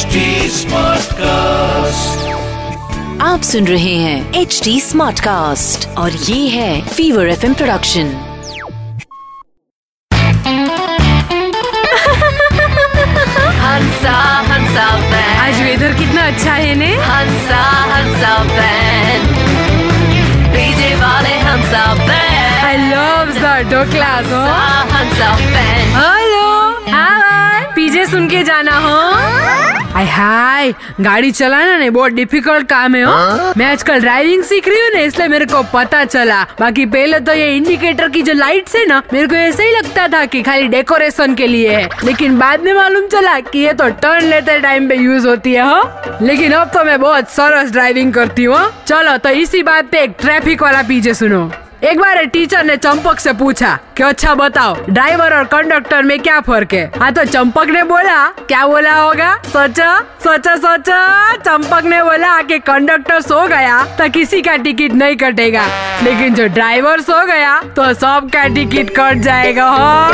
HD Smartcast. आप सुन रहे हैं एच डी स्मार्ट कास्ट और ये है Fever FM production Hansa Hansa आज वेदर कितना अच्छा है ने? हंसा हंसा बैंड डीजे वाले Hansa band I love the dough class हो। हंसा हाय हाय गाड़ी चलाना नहीं बहुत डिफ़िकल्ट काम है हो। मैं आजकल ड्राइविंग सीख रही हूँ ना इसलिए मेरे को पता चला। बाकी पहले तो ये इंडिकेटर की जो लाइट्स है ना मेरे को ऐसे ही लगता था कि खाली डेकोरेशन के लिए है। लेकिन बाद में मालूम चला कि ये तो टर्न लेते टाइम पे यूज़ होती है हो। लेकिन अब तो मैं बहुत सरस ड्राइविंग करती हूँ चलो तो इसी बात पे एक ट्रैफ़िक वाला पीछे सुनो। एक बार टीचर ने चंपक से पूछा कि अच्छा बताओ ड्राइवर और कंडक्टर में क्या फ़र्क है? हाँ तो चंपक ने बोला क्या बोला होगा? सोचो सोचो सोचो। चंपक ने बोला कि कंडक्टर सो गया तो किसी का टिकट नहीं कटेगा। लेकिन जो ड्राइवर सो गया तो सबका टिकट कट जाएगा हो।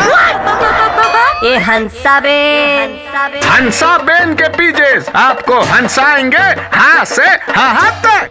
ये हंसा बैंड हंसा बेन के पीजे आपको हंसाएँगे हाँ से हाँ हाँ तक।